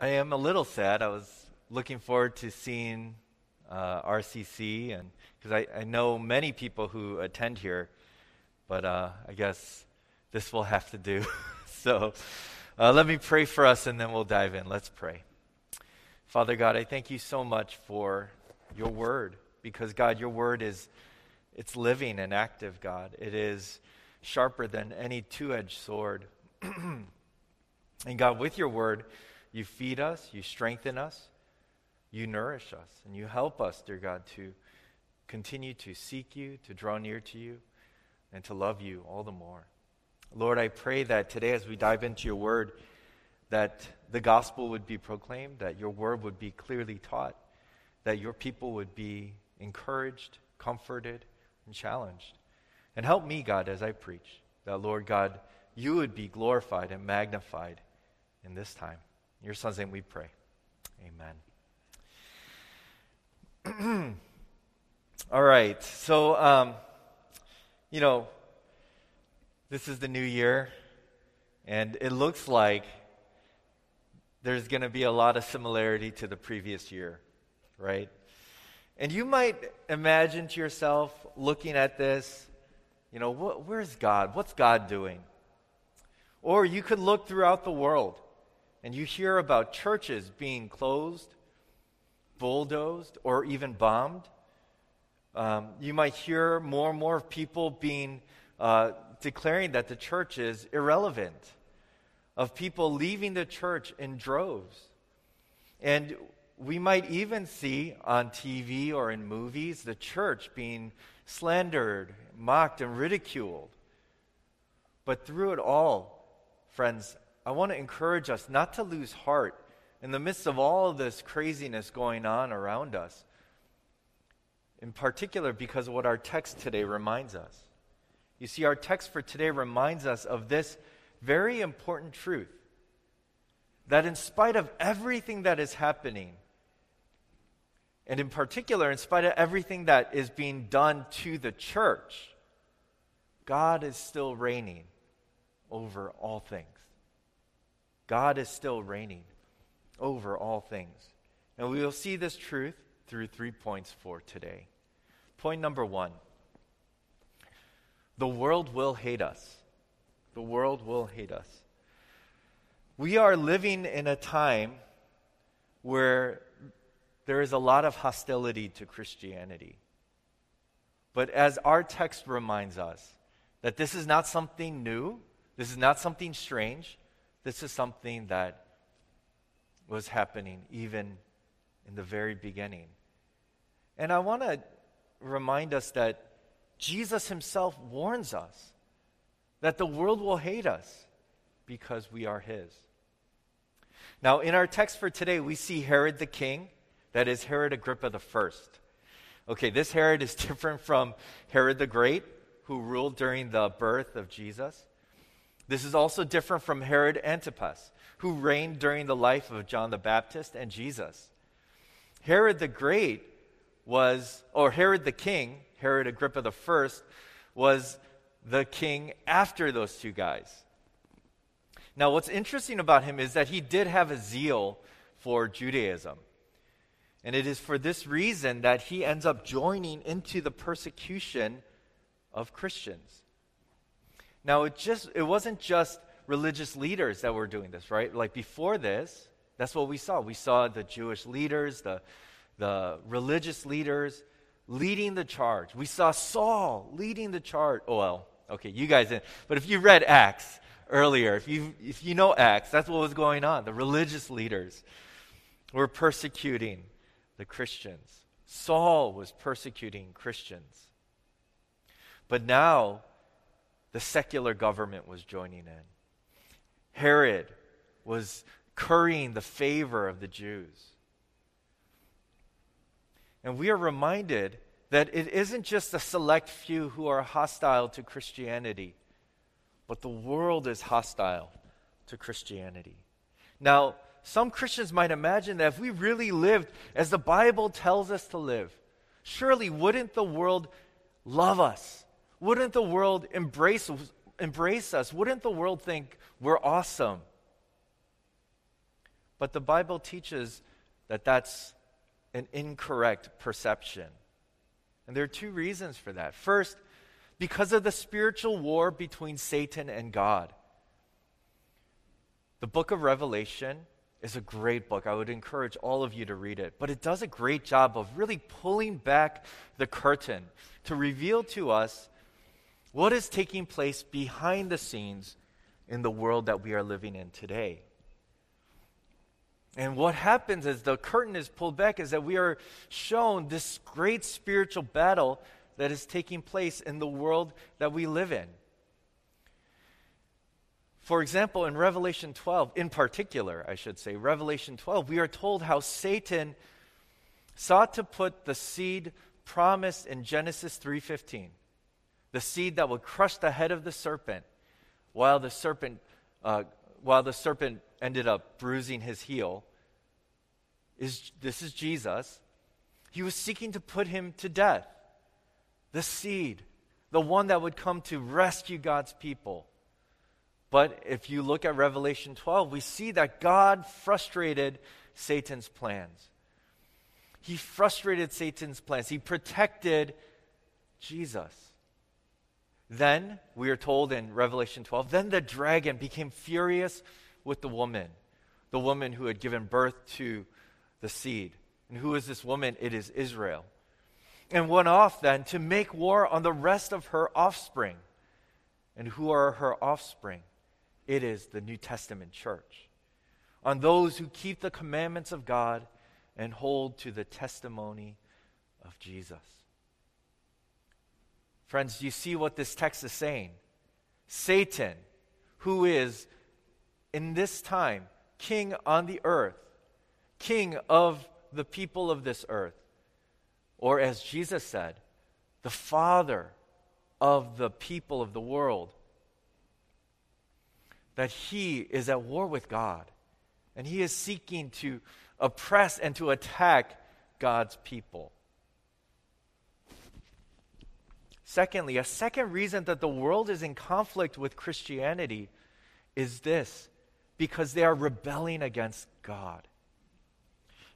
I am a little sad. I was looking forward to seeing uh, RCC, and because I, I, know many people who attend here, but uh, I guess this will have to do. so uh, let me pray for us, and then we'll dive in. Let's pray. Father God, I thank you so much for your word, because God, your word is it's living and active. God, it is sharper than any two-edged sword. and God, with your word, you feed us, you strengthen us you nourish us and you help us, dear God, to continue to seek you, to draw near to you, and to love you all the more. Lord, I pray that today, as we dive into your word, that the gospel would be proclaimed, that your word would be clearly taught, that your people would be encouraged, comforted, and challenged. And help me, God, as I preach, that, Lord God, you would be glorified and magnified in this time. In your son's name we pray. Amen. All right. So, um, you know, this is the new year, and it looks like there's going to be a lot of similarity to the previous year, right? And you might imagine to yourself looking at this, you know, wh- where's God? What's God doing? Or you could look throughout the world and you hear about churches being closed, bulldozed or even bombed. Um, you might hear more and more of people being uh, declaring that the church is irrelevant, of people leaving the church in droves. And we might even see on TV or in movies the church being slandered, mocked, and ridiculed. But through it all, friends, I want to encourage us not to lose heart in the midst of all of this craziness going on around us. In particular, because of what our text today reminds us. You see, our text for today reminds us of this very important truth that in spite of everything that is happening, and in particular, in spite of everything that is being done to the church, God is still reigning over all things. God is still reigning over all things. And we will see this truth through three points for today. Point number one the world will hate us. The world will hate us. We are living in a time where there is a lot of hostility to Christianity. But as our text reminds us, that this is not something new, this is not something strange, this is something that was happening even in the very beginning. And I want to remind us that Jesus himself warns us that the world will hate us because we are his. Now, in our text for today, we see Herod the king, that is Herod Agrippa the first. Okay, this Herod is different from Herod the Great, who ruled during the birth of Jesus. This is also different from Herod Antipas, who reigned during the life of John the Baptist and Jesus. Herod the Great was, or Herod the king, Herod Agrippa first, was the king after those two guys. Now, what's interesting about him is that he did have a zeal for Judaism. And it is for this reason that he ends up joining into the persecution of Christians. Now, it, just, it wasn't just religious leaders that were doing this, right? Like before this, that's what we saw. We saw the Jewish leaders, the, the religious leaders leading the charge. We saw Saul leading the charge. Oh, well, okay, you guys didn't. But if you read Acts earlier, if you, if you know Acts, that's what was going on. The religious leaders were persecuting the Christians. Saul was persecuting Christians. But now, the secular government was joining in. Herod was currying the favor of the Jews. And we are reminded that it isn't just a select few who are hostile to Christianity, but the world is hostile to Christianity. Now, some Christians might imagine that if we really lived as the Bible tells us to live, surely wouldn't the world love us? Wouldn't the world embrace, embrace us? Wouldn't the world think we're awesome? But the Bible teaches that that's an incorrect perception. And there are two reasons for that. First, because of the spiritual war between Satan and God. The book of Revelation is a great book. I would encourage all of you to read it. But it does a great job of really pulling back the curtain to reveal to us what is taking place behind the scenes in the world that we are living in today. And what happens as the curtain is pulled back is that we are shown this great spiritual battle that is taking place in the world that we live in. For example, in Revelation 12, in particular, I should say, Revelation 12, we are told how Satan sought to put the seed promised in Genesis 3:15, the seed that would crush the head of the serpent, while the serpent, uh, while the serpent ended up bruising his heel. Is this is Jesus? He was seeking to put him to death. The seed, the one that would come to rescue God's people. But if you look at Revelation 12, we see that God frustrated Satan's plans. He frustrated Satan's plans. He protected Jesus. Then, we are told in Revelation 12, then the dragon became furious with the woman, the woman who had given birth to the seed. And who is this woman? It is Israel. And went off then to make war on the rest of her offspring. And who are her offspring? It is the New Testament church. On those who keep the commandments of God and hold to the testimony of Jesus. Friends, you see what this text is saying? Satan, who is in this time king on the earth, king of the people of this earth, or as Jesus said, the father of the people of the world, that he is at war with God and he is seeking to oppress and to attack God's people. Secondly, a second reason that the world is in conflict with Christianity is this because they are rebelling against God.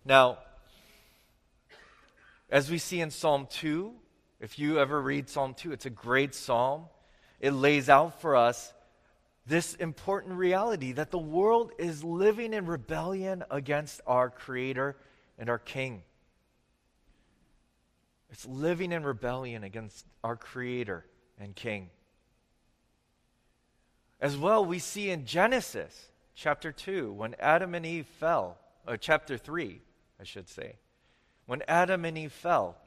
Now, as we see in Psalm 2, if you ever read Psalm 2, it's a great psalm. It lays out for us this important reality that the world is living in rebellion against our Creator and our King. It's living in rebellion against our Creator and King. As well, we see in Genesis chapter 2, when Adam and Eve fell, or chapter 3, I should say, when Adam and Eve fell,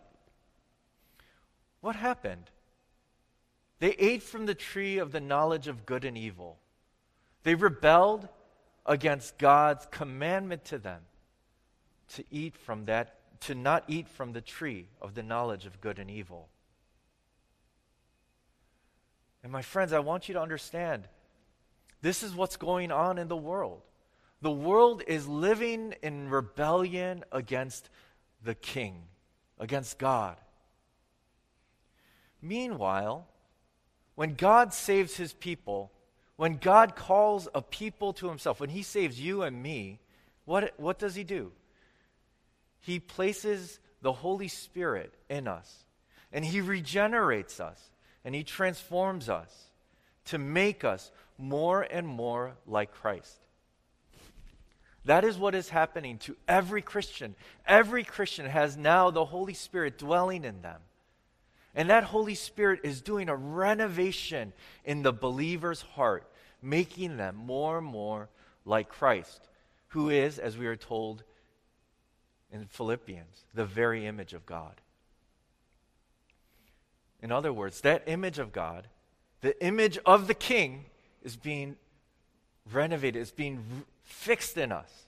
what happened? They ate from the tree of the knowledge of good and evil. They rebelled against God's commandment to them to eat from that, to not eat from the tree of the knowledge of good and evil. And my friends, I want you to understand this is what's going on in the world. The world is living in rebellion against the king, against God. Meanwhile, when God saves his people, when God calls a people to himself, when he saves you and me, what, what does he do? He places the Holy Spirit in us, and he regenerates us, and he transforms us to make us more and more like Christ. That is what is happening to every Christian. Every Christian has now the Holy Spirit dwelling in them. And that Holy Spirit is doing a renovation in the believer's heart, making them more and more like Christ, who is, as we are told in Philippians, the very image of God. In other words, that image of God, the image of the King, is being renovated, is being fixed in us.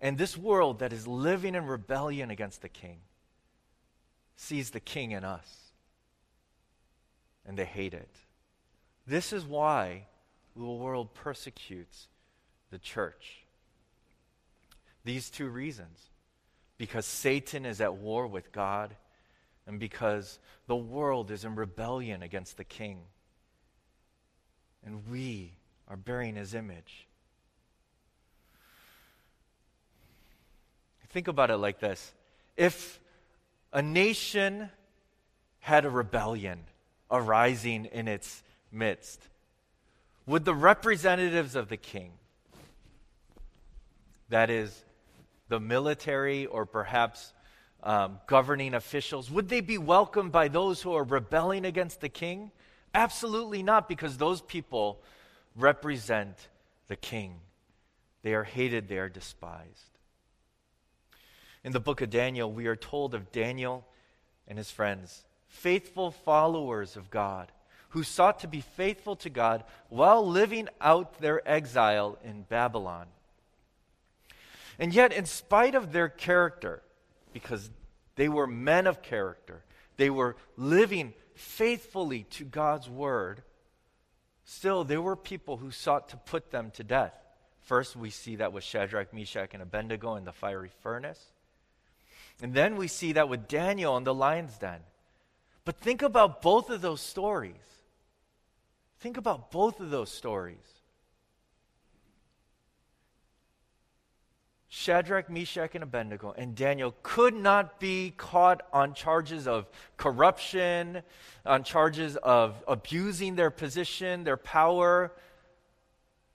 And this world that is living in rebellion against the King sees the king in us. And they hate it. This is why the world persecutes the church. These two reasons because Satan is at war with God, and because the world is in rebellion against the king. And we are bearing his image. Think about it like this if a nation had a rebellion arising in its midst, would the representatives of the king, that is, the military or perhaps um, governing officials, would they be welcomed by those who are rebelling against the king? Absolutely not, because those people represent the king. They are hated, they are despised. In the book of Daniel, we are told of Daniel and his friends, faithful followers of God, who sought to be faithful to God while living out their exile in Babylon. And yet, in spite of their character, because they were men of character, they were living faithfully to God's word, still there were people who sought to put them to death. First, we see that with Shadrach, Meshach, and Abednego in the fiery furnace. And then we see that with Daniel in the lion's den. But think about both of those stories. Think about both of those stories. Shadrach, Meshach, and Abednego and Daniel could not be caught on charges of corruption, on charges of abusing their position, their power.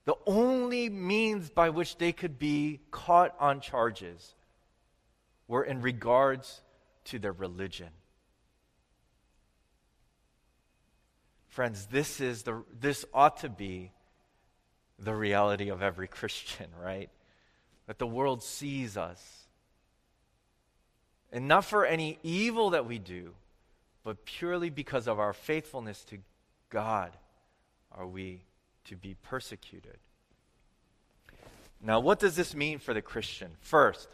The only means by which they could be caught on charges were in regards to their religion. Friends, this is the this ought to be the reality of every Christian, right? That the world sees us. And not for any evil that we do, but purely because of our faithfulness to God are we to be persecuted. Now, what does this mean for the Christian? First,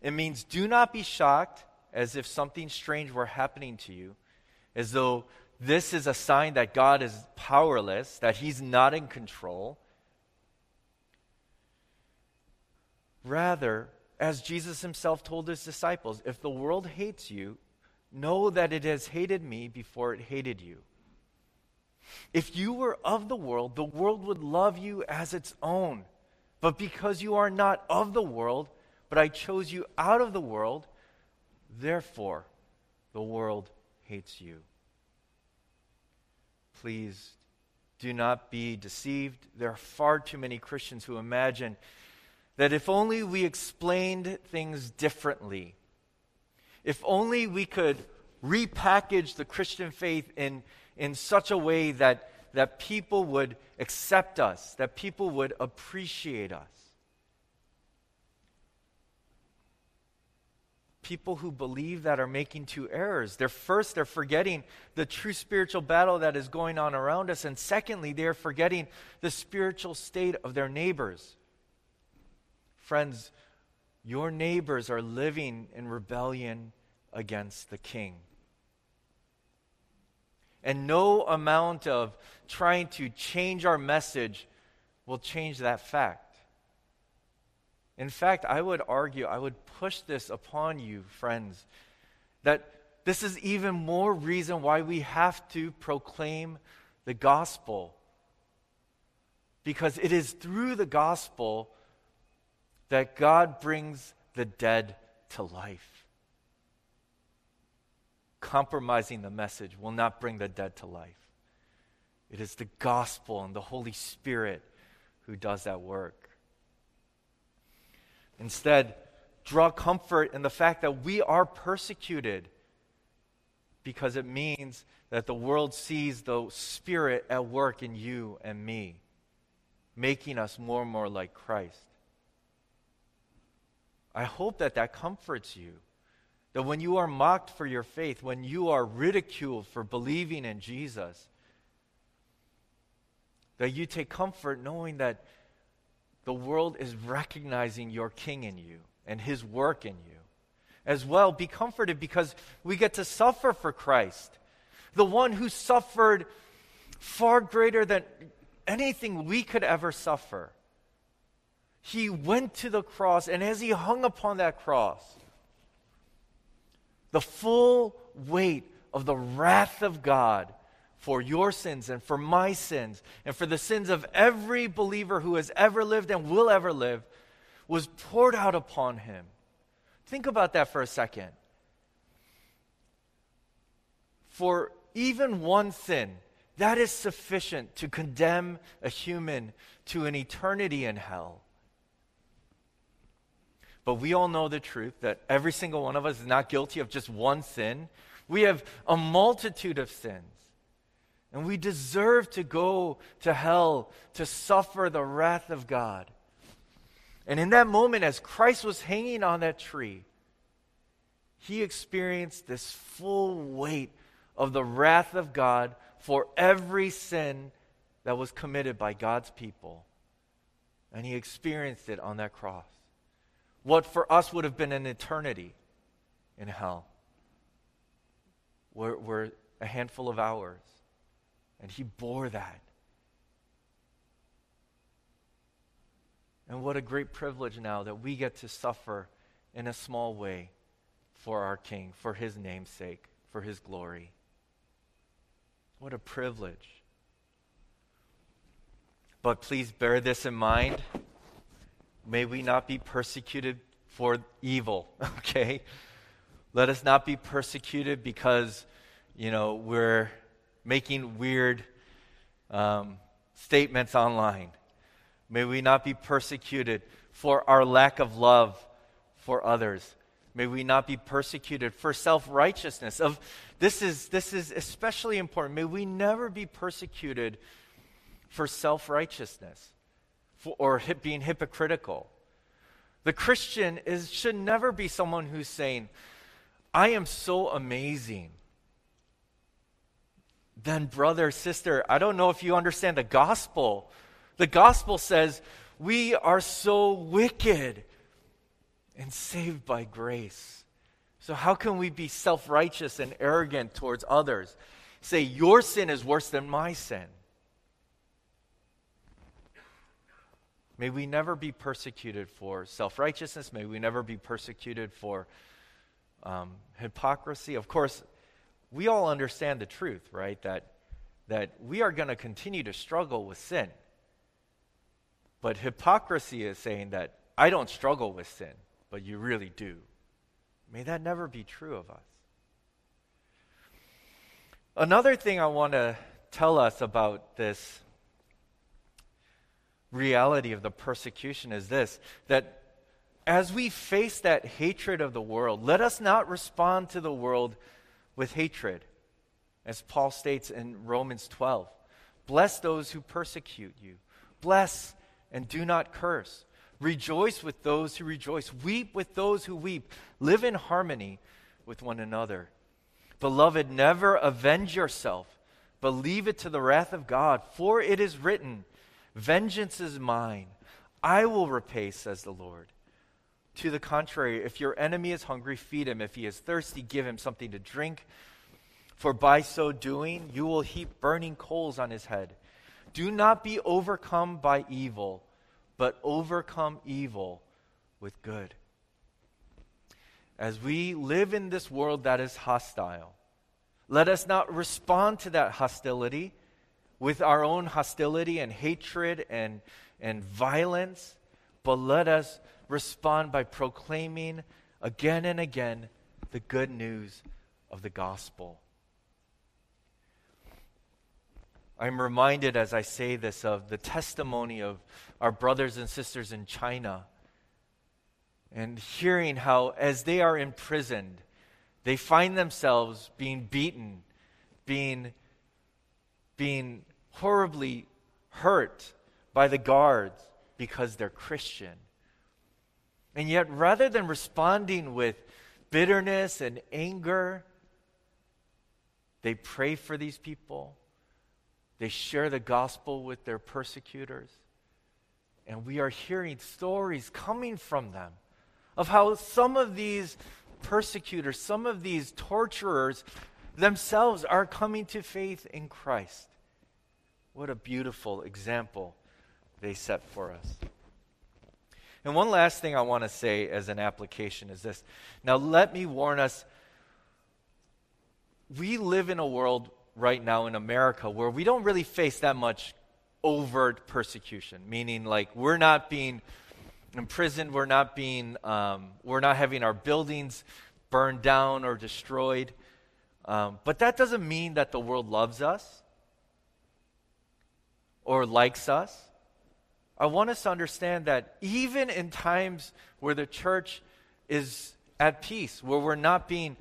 it means do not be shocked as if something strange were happening to you, as though this is a sign that God is powerless, that He's not in control. Rather, as Jesus Himself told His disciples, if the world hates you, know that it has hated me before it hated you. If you were of the world, the world would love you as its own. But because you are not of the world, but I chose you out of the world. Therefore, the world hates you. Please do not be deceived. There are far too many Christians who imagine that if only we explained things differently, if only we could repackage the Christian faith in, in such a way that, that people would accept us, that people would appreciate us. people who believe that are making two errors. They're first, they're forgetting the true spiritual battle that is going on around us. And secondly, they're forgetting the spiritual state of their neighbors. Friends, your neighbors are living in rebellion against the king. And no amount of trying to change our message will change that fact. In fact, I would argue, I would push this upon you, friends, that this is even more reason why we have to proclaim the gospel. Because it is through the gospel that God brings the dead to life. Compromising the message will not bring the dead to life. It is the gospel and the Holy Spirit who does that work. Instead, draw comfort in the fact that we are persecuted because it means that the world sees the Spirit at work in you and me, making us more and more like Christ. I hope that that comforts you. That when you are mocked for your faith, when you are ridiculed for believing in Jesus, that you take comfort knowing that the world is recognizing your king in you and his work in you. As well, be comforted because we get to suffer for Christ, the one who suffered far greater than anything we could ever suffer. He went to the cross, and as he hung upon that cross, the full weight of the wrath of God for your sins and for my sins and for the sins of every believer who has ever lived and will ever live was poured out upon him Think about that for a second. For even one sin, that is sufficient to condemn a human to an eternity in hell. But we all know the truth that every single one of us is not guilty of just one sin. We have a multitude of sins. And we deserve to go to hell to suffer the wrath of God. And in that moment, as Christ was hanging on that tree, he experienced this full weight of the wrath of God for every sin that was committed by God's people. And he experienced it on that cross. What for us would have been an eternity in hell were, were a handful of hours. And he bore that. And what a great privilege now that we get to suffer in a small way for our King, for his name's sake, for his glory. What a privilege. But please bear this in mind. May we not be persecuted for evil, okay? Let us not be persecuted because, you know, we're making weird um, statements online. May we not be persecuted for our lack of love for others. May we not be persecuted for self righteousness. Of this is this is especially important. May we never be persecuted for self righteousness or hip, being hypocritical. The Christian is, should never be someone who's saying, I am so amazing. Then, brother, sister, I don't know if you understand the gospel. The gospel says we are so wicked and saved by grace. So, how can we be self righteous and arrogant towards others? Say, Your sin is worse than my sin. May we never be persecuted for self righteousness. May we never be persecuted for um, hypocrisy. Of course, we all understand the truth, right? That, that we are going to continue to struggle with sin. But hypocrisy is saying that I don't struggle with sin, but you really do. May that never be true of us. Another thing I want to tell us about this reality of the persecution is this that as we face that hatred of the world, let us not respond to the world with hatred. As Paul states in Romans 12 Bless those who persecute you, bless and do not curse. Rejoice with those who rejoice, weep with those who weep, live in harmony with one another. Beloved, never avenge yourself, but leave it to the wrath of God, for it is written, Vengeance is mine. I will repay, says the Lord. To the contrary, if your enemy is hungry, feed him. If he is thirsty, give him something to drink. For by so doing, you will heap burning coals on his head. Do not be overcome by evil, but overcome evil with good. As we live in this world that is hostile, let us not respond to that hostility with our own hostility and hatred and, and violence, but let us respond by proclaiming again and again the good news of the gospel. I'm reminded as I say this of the testimony of our brothers and sisters in China and hearing how, as they are imprisoned, they find themselves being beaten, being, being horribly hurt by the guards because they're Christian. And yet, rather than responding with bitterness and anger, they pray for these people. They share the gospel with their persecutors. And we are hearing stories coming from them of how some of these persecutors, some of these torturers themselves are coming to faith in Christ. What a beautiful example they set for us. And one last thing I want to say as an application is this. Now, let me warn us we live in a world right now in America where we don't really face that much overt persecution, meaning like we're not being imprisoned, we're not being, um, we're not having our buildings burned down or destroyed. Um, but that doesn't mean that the world loves us or likes us. I want us to understand that even in times where the church is at peace, where we're not being,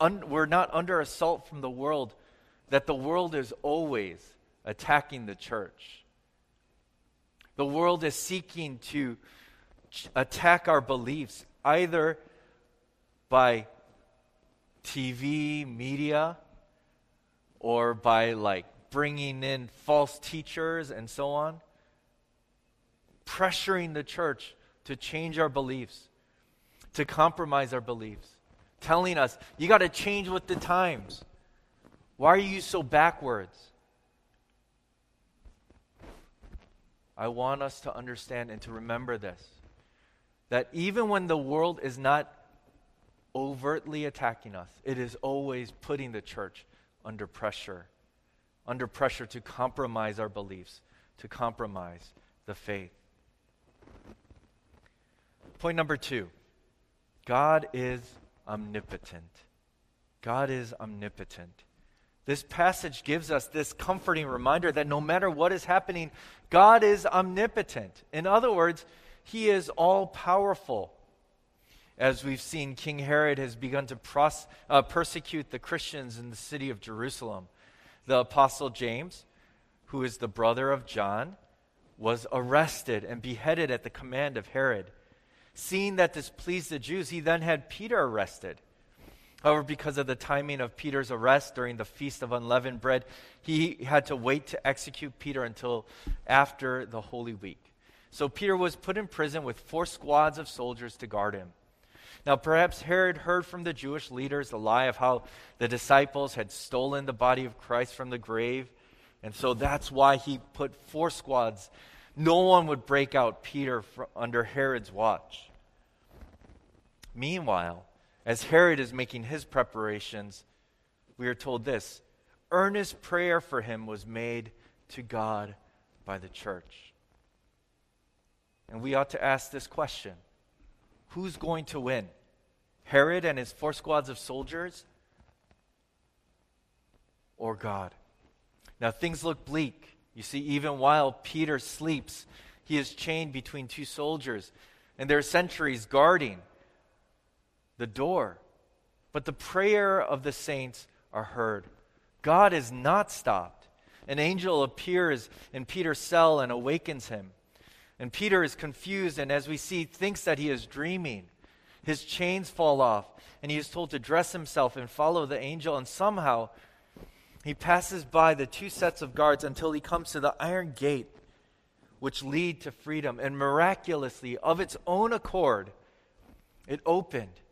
un, we're not under assault from the world, that the world is always attacking the church. The world is seeking to attack our beliefs either by TV, media, or by like bringing in false teachers and so on, pressuring the church to change our beliefs, to compromise our beliefs, telling us, you got to change with the times. Why are you so backwards? I want us to understand and to remember this that even when the world is not overtly attacking us, it is always putting the church under pressure, under pressure to compromise our beliefs, to compromise the faith. Point number two God is omnipotent. God is omnipotent. This passage gives us this comforting reminder that no matter what is happening, God is omnipotent. In other words, He is all powerful. As we've seen, King Herod has begun to pros- uh, persecute the Christians in the city of Jerusalem. The Apostle James, who is the brother of John, was arrested and beheaded at the command of Herod. Seeing that this pleased the Jews, he then had Peter arrested. However, because of the timing of Peter's arrest during the Feast of Unleavened Bread, he had to wait to execute Peter until after the Holy Week. So Peter was put in prison with four squads of soldiers to guard him. Now, perhaps Herod heard from the Jewish leaders the lie of how the disciples had stolen the body of Christ from the grave. And so that's why he put four squads. No one would break out Peter under Herod's watch. Meanwhile, as Herod is making his preparations, we are told this earnest prayer for him was made to God by the church. And we ought to ask this question Who's going to win? Herod and his four squads of soldiers? Or God? Now, things look bleak. You see, even while Peter sleeps, he is chained between two soldiers, and there are sentries guarding the door. But the prayer of the saints are heard. God is not stopped. An angel appears in Peter's cell and awakens him. And Peter is confused and, as we see, thinks that he is dreaming. His chains fall off, and he is told to dress himself and follow the angel. And somehow, he passes by the two sets of guards until he comes to the iron gate, which lead to freedom. And miraculously, of its own accord, it opened,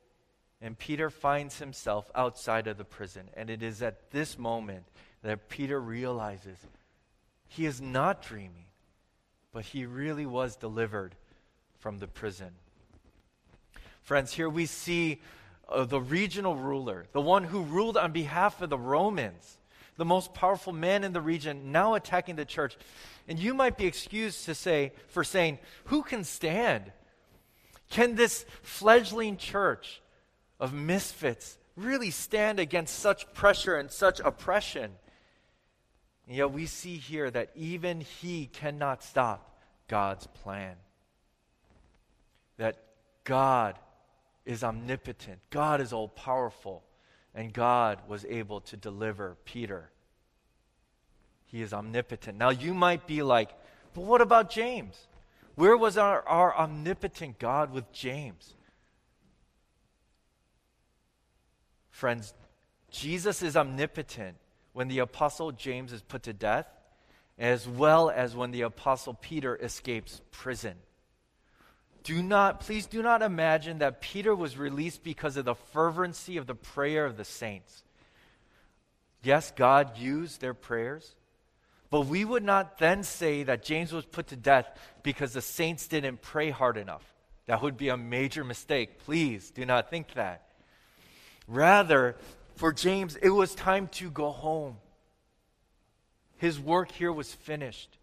and Peter finds himself outside of the prison. And it is at this moment that Peter realizes he is not dreaming but he really was delivered from the prison. Friends, here we see uh, the regional ruler, the one who ruled on behalf of the Romans, the most powerful man in the region, now attacking the church. And you might be excused to say for saying, "Who can stand? Can this fledgling church of misfits really stand against such pressure and such oppression?" And yet we see here that even he cannot stop God's plan. That God is omnipotent, God is all powerful, and God was able to deliver Peter. He is omnipotent. Now you might be like, but what about James? Where was our, our omnipotent God with James? Friends, Jesus is omnipotent when the apostle James is put to death, as well as when the apostle Peter escapes prison. Do not, please do not imagine that Peter was released because of the fervency of the prayer of the saints. Yes, God used their prayers, but we would not then say that James was put to death because the saints didn't pray hard enough. That would be a major mistake. Please do not think that. Rather, for James, it was time to go home. His work here was finished,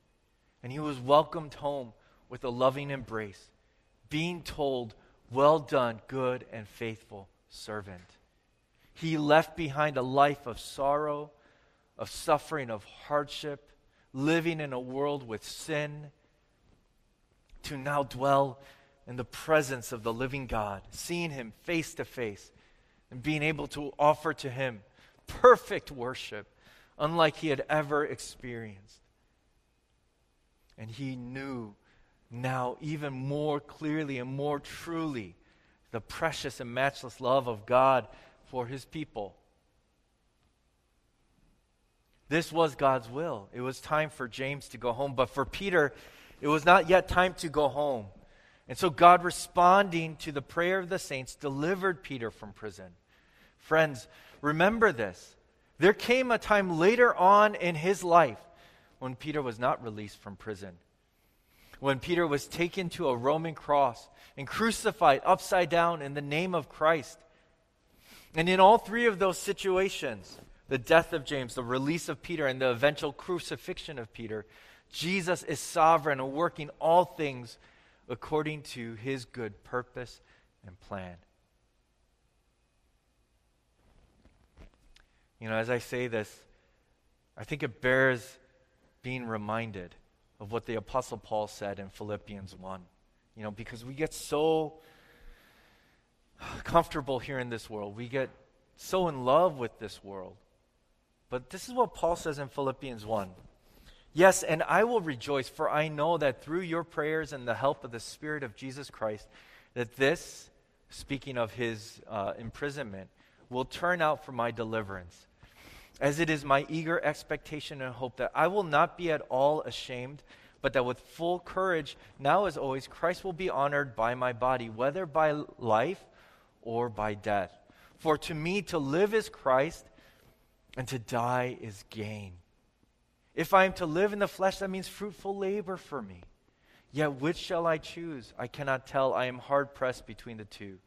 and he was welcomed home with a loving embrace, being told, Well done, good and faithful servant. He left behind a life of sorrow, of suffering, of hardship, living in a world with sin, to now dwell in the presence of the living God, seeing Him face to face, and being able to offer to Him perfect worship, unlike He had ever experienced. And He knew now, even more clearly and more truly, the precious and matchless love of God for His people. This was God's will. It was time for James to go home. But for Peter, it was not yet time to go home. And so God, responding to the prayer of the saints, delivered Peter from prison. Friends, remember this. There came a time later on in his life when Peter was not released from prison. When Peter was taken to a Roman cross and crucified upside down in the name of Christ. And in all three of those situations, the death of James, the release of Peter, and the eventual crucifixion of Peter, Jesus is sovereign and working all things according to his good purpose and plan. You know, as I say this, I think it bears being reminded of what the Apostle Paul said in Philippians 1. You know, because we get so comfortable here in this world, we get so in love with this world. But this is what Paul says in Philippians 1. Yes, and I will rejoice, for I know that through your prayers and the help of the Spirit of Jesus Christ, that this, speaking of his uh, imprisonment, will turn out for my deliverance. As it is my eager expectation and hope that I will not be at all ashamed, but that with full courage, now as always, Christ will be honored by my body, whether by life or by death. For to me, to live is Christ and to die is gain. If I am to live in the flesh, that means fruitful labor for me. Yet which shall I choose? I cannot tell. I am hard pressed between the two.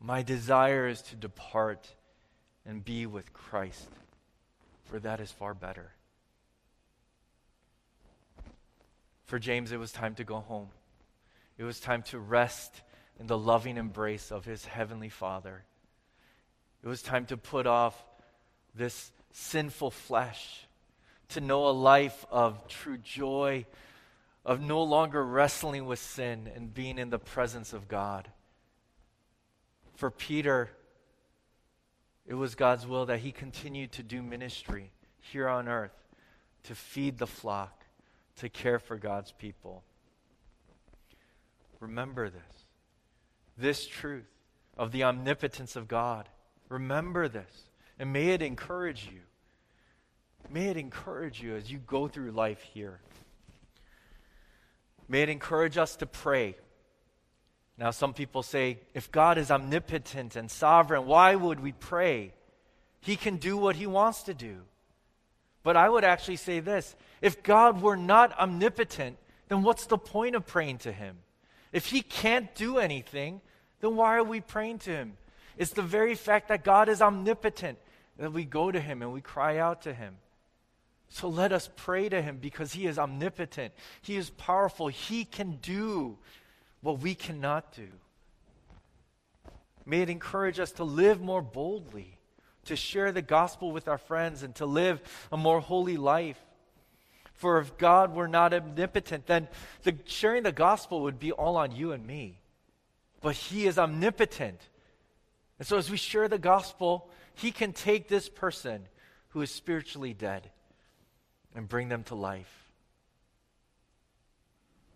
My desire is to depart and be with Christ, for that is far better. For James, it was time to go home. It was time to rest in the loving embrace of his heavenly Father. It was time to put off this sinful flesh, to know a life of true joy, of no longer wrestling with sin and being in the presence of God. For Peter, it was God's will that he continued to do ministry here on earth, to feed the flock, to care for God's people. Remember this. This truth of the omnipotence of God. Remember this. And may it encourage you. May it encourage you as you go through life here. May it encourage us to pray. Now, some people say, if God is omnipotent and sovereign, why would we pray? He can do what he wants to do. But I would actually say this if God were not omnipotent, then what's the point of praying to him? If he can't do anything, then why are we praying to him? It's the very fact that God is omnipotent that we go to him and we cry out to him. So let us pray to him because he is omnipotent. He is powerful. He can do what we cannot do. May it encourage us to live more boldly, to share the gospel with our friends, and to live a more holy life. For if God were not omnipotent, then the, sharing the gospel would be all on you and me. But He is omnipotent. And so as we share the gospel, he can take this person who is spiritually dead and bring them to life.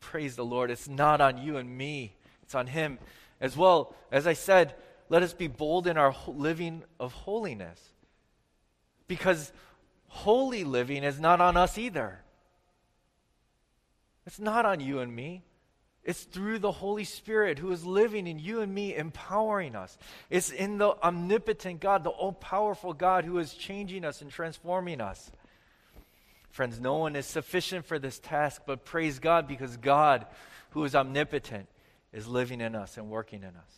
Praise the Lord. It's not on you and me, it's on Him. As well, as I said, let us be bold in our living of holiness. Because holy living is not on us either. It's not on you and me. It's through the Holy Spirit who is living in you and me, empowering us. It's in the omnipotent God, the all powerful God who is changing us and transforming us. Friends, no one is sufficient for this task, but praise God because God, who is omnipotent, is living in us and working in us.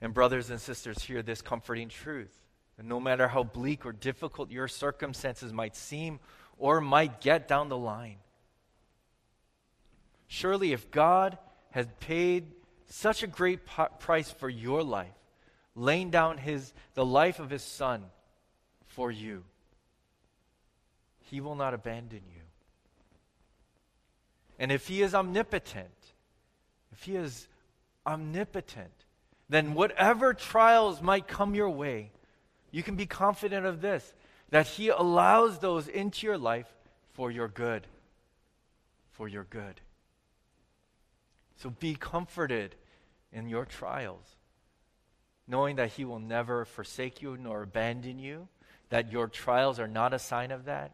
And, brothers and sisters, hear this comforting truth. And no matter how bleak or difficult your circumstances might seem or might get down the line, Surely, if God has paid such a great price for your life, laying down his, the life of his son for you, he will not abandon you. And if he is omnipotent, if he is omnipotent, then whatever trials might come your way, you can be confident of this that he allows those into your life for your good. For your good. So be comforted in your trials, knowing that He will never forsake you nor abandon you, that your trials are not a sign of that.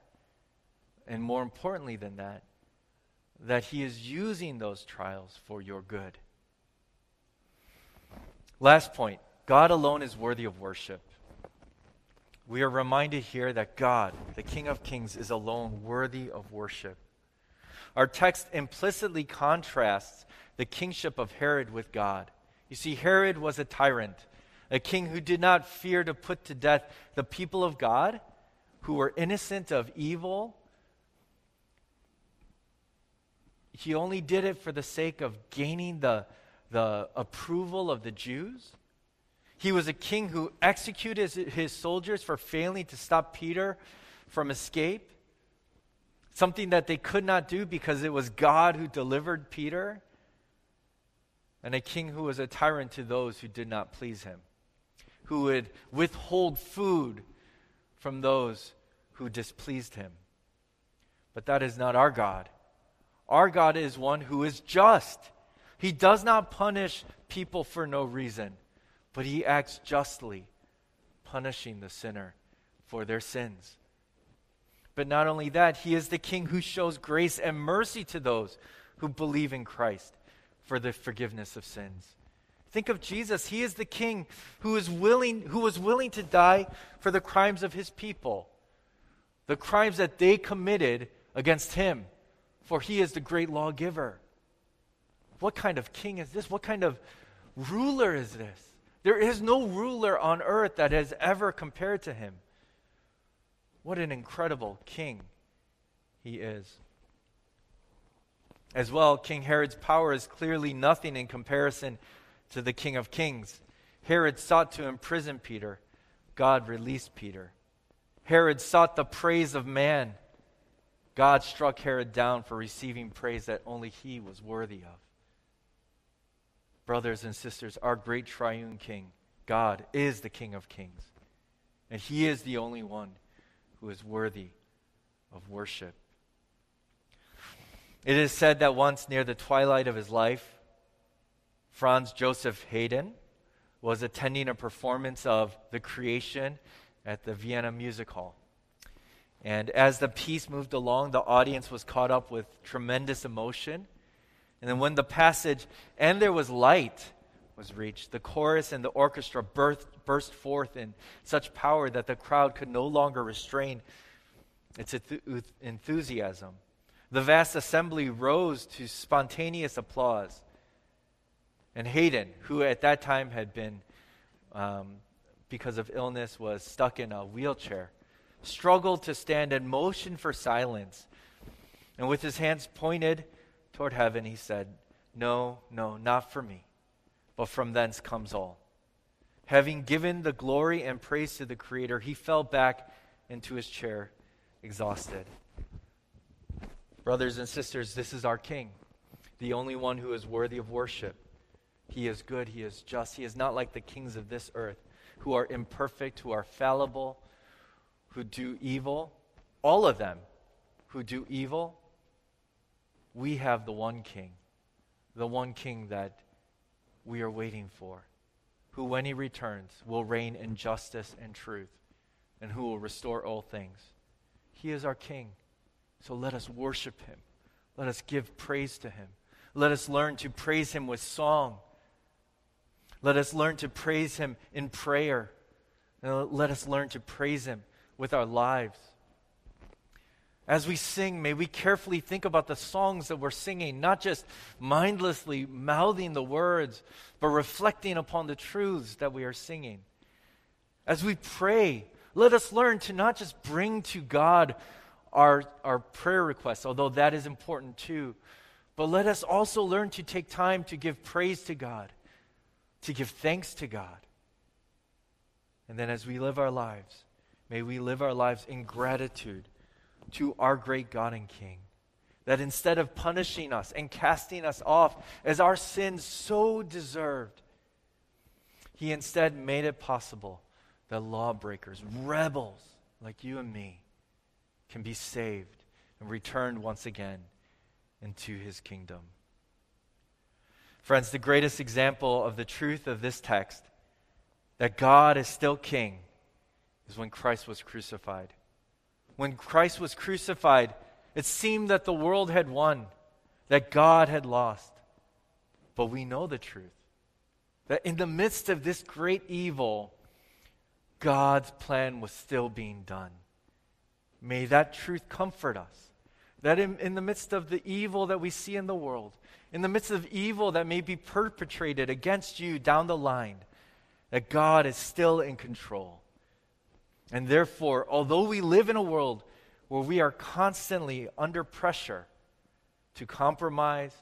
And more importantly than that, that He is using those trials for your good. Last point God alone is worthy of worship. We are reminded here that God, the King of Kings, is alone worthy of worship. Our text implicitly contrasts the kingship of Herod with God. You see, Herod was a tyrant, a king who did not fear to put to death the people of God who were innocent of evil. He only did it for the sake of gaining the, the approval of the Jews. He was a king who executed his, his soldiers for failing to stop Peter from escape, something that they could not do because it was God who delivered Peter and a king who was a tyrant to those who did not please him, who would withhold food from those who displeased him. But that is not our God. Our God is one who is just. He does not punish people for no reason, but he acts justly, punishing the sinner for their sins. But not only that, he is the king who shows grace and mercy to those who believe in Christ for the forgiveness of sins. Think of Jesus. He is the king who is willing who was willing to die for the crimes of his people. The crimes that they committed against him. For he is the great lawgiver. What kind of king is this? What kind of ruler is this? There is no ruler on earth that has ever compared to him. What an incredible king he is. As well, King Herod's power is clearly nothing in comparison to the King of Kings. Herod sought to imprison Peter, God released Peter. Herod sought the praise of man. God struck Herod down for receiving praise that only he was worthy of. Brothers and sisters, our great triune King, God, is the King of Kings. And he is the only one who is worthy of worship. It is said that once near the twilight of his life, Franz Joseph Haydn was attending a performance of The Creation at the Vienna Music Hall. And as the piece moved along, the audience was caught up with tremendous emotion. And then when the passage, and there was light, was reached, the chorus and the orchestra burst, burst forth in such power that the crowd could no longer restrain its enthusiasm. The vast assembly rose to spontaneous applause. And Haydn, who at that time had been, um, because of illness, was stuck in a wheelchair, struggled to stand and motioned for silence. And with his hands pointed toward heaven, he said, No, no, not for me, but from thence comes all. Having given the glory and praise to the Creator, he fell back into his chair, exhausted. Brothers and sisters, this is our King, the only one who is worthy of worship. He is good, He is just. He is not like the kings of this earth who are imperfect, who are fallible, who do evil. All of them who do evil. We have the one King, the one King that we are waiting for, who, when He returns, will reign in justice and truth, and who will restore all things. He is our King. So let us worship him. Let us give praise to him. Let us learn to praise him with song. Let us learn to praise him in prayer. Uh, let us learn to praise him with our lives. As we sing, may we carefully think about the songs that we're singing, not just mindlessly mouthing the words, but reflecting upon the truths that we are singing. As we pray, let us learn to not just bring to God our, our prayer requests, although that is important too. But let us also learn to take time to give praise to God, to give thanks to God. And then as we live our lives, may we live our lives in gratitude to our great God and King. That instead of punishing us and casting us off as our sins so deserved, He instead made it possible that lawbreakers, rebels like you and me, can be saved and returned once again into His kingdom. Friends, the greatest example of the truth of this text, that God is still king, is when Christ was crucified. When Christ was crucified, it seemed that the world had won, that God had lost. But we know the truth that in the midst of this great evil, God's plan was still being done. May that truth comfort us. That in, in, the midst of the evil that we see in the world, in the midst of evil that may be perpetrated against you down the line, that God is still in control. And therefore, although we live in a world where we are constantly under pressure to compromise,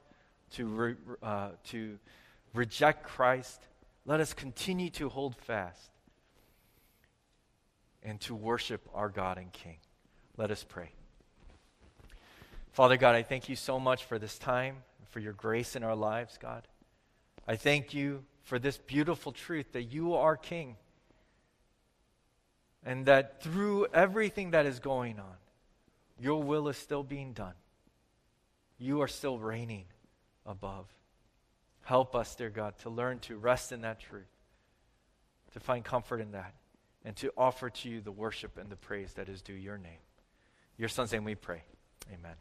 to, re, uh, to reject Christ, let us continue to hold fast and to worship our God and King. Let us pray. Father God, I thank you so much for this time, for your grace in our lives, God. I thank you for this beautiful truth that you are King. And that through everything that is going on, your will is still being done. You are still reigning above. Help us, dear God, to learn to rest in that truth, to find comfort in that, and to offer to you the worship and the praise that is due your name. Your son's name we pray. Amen.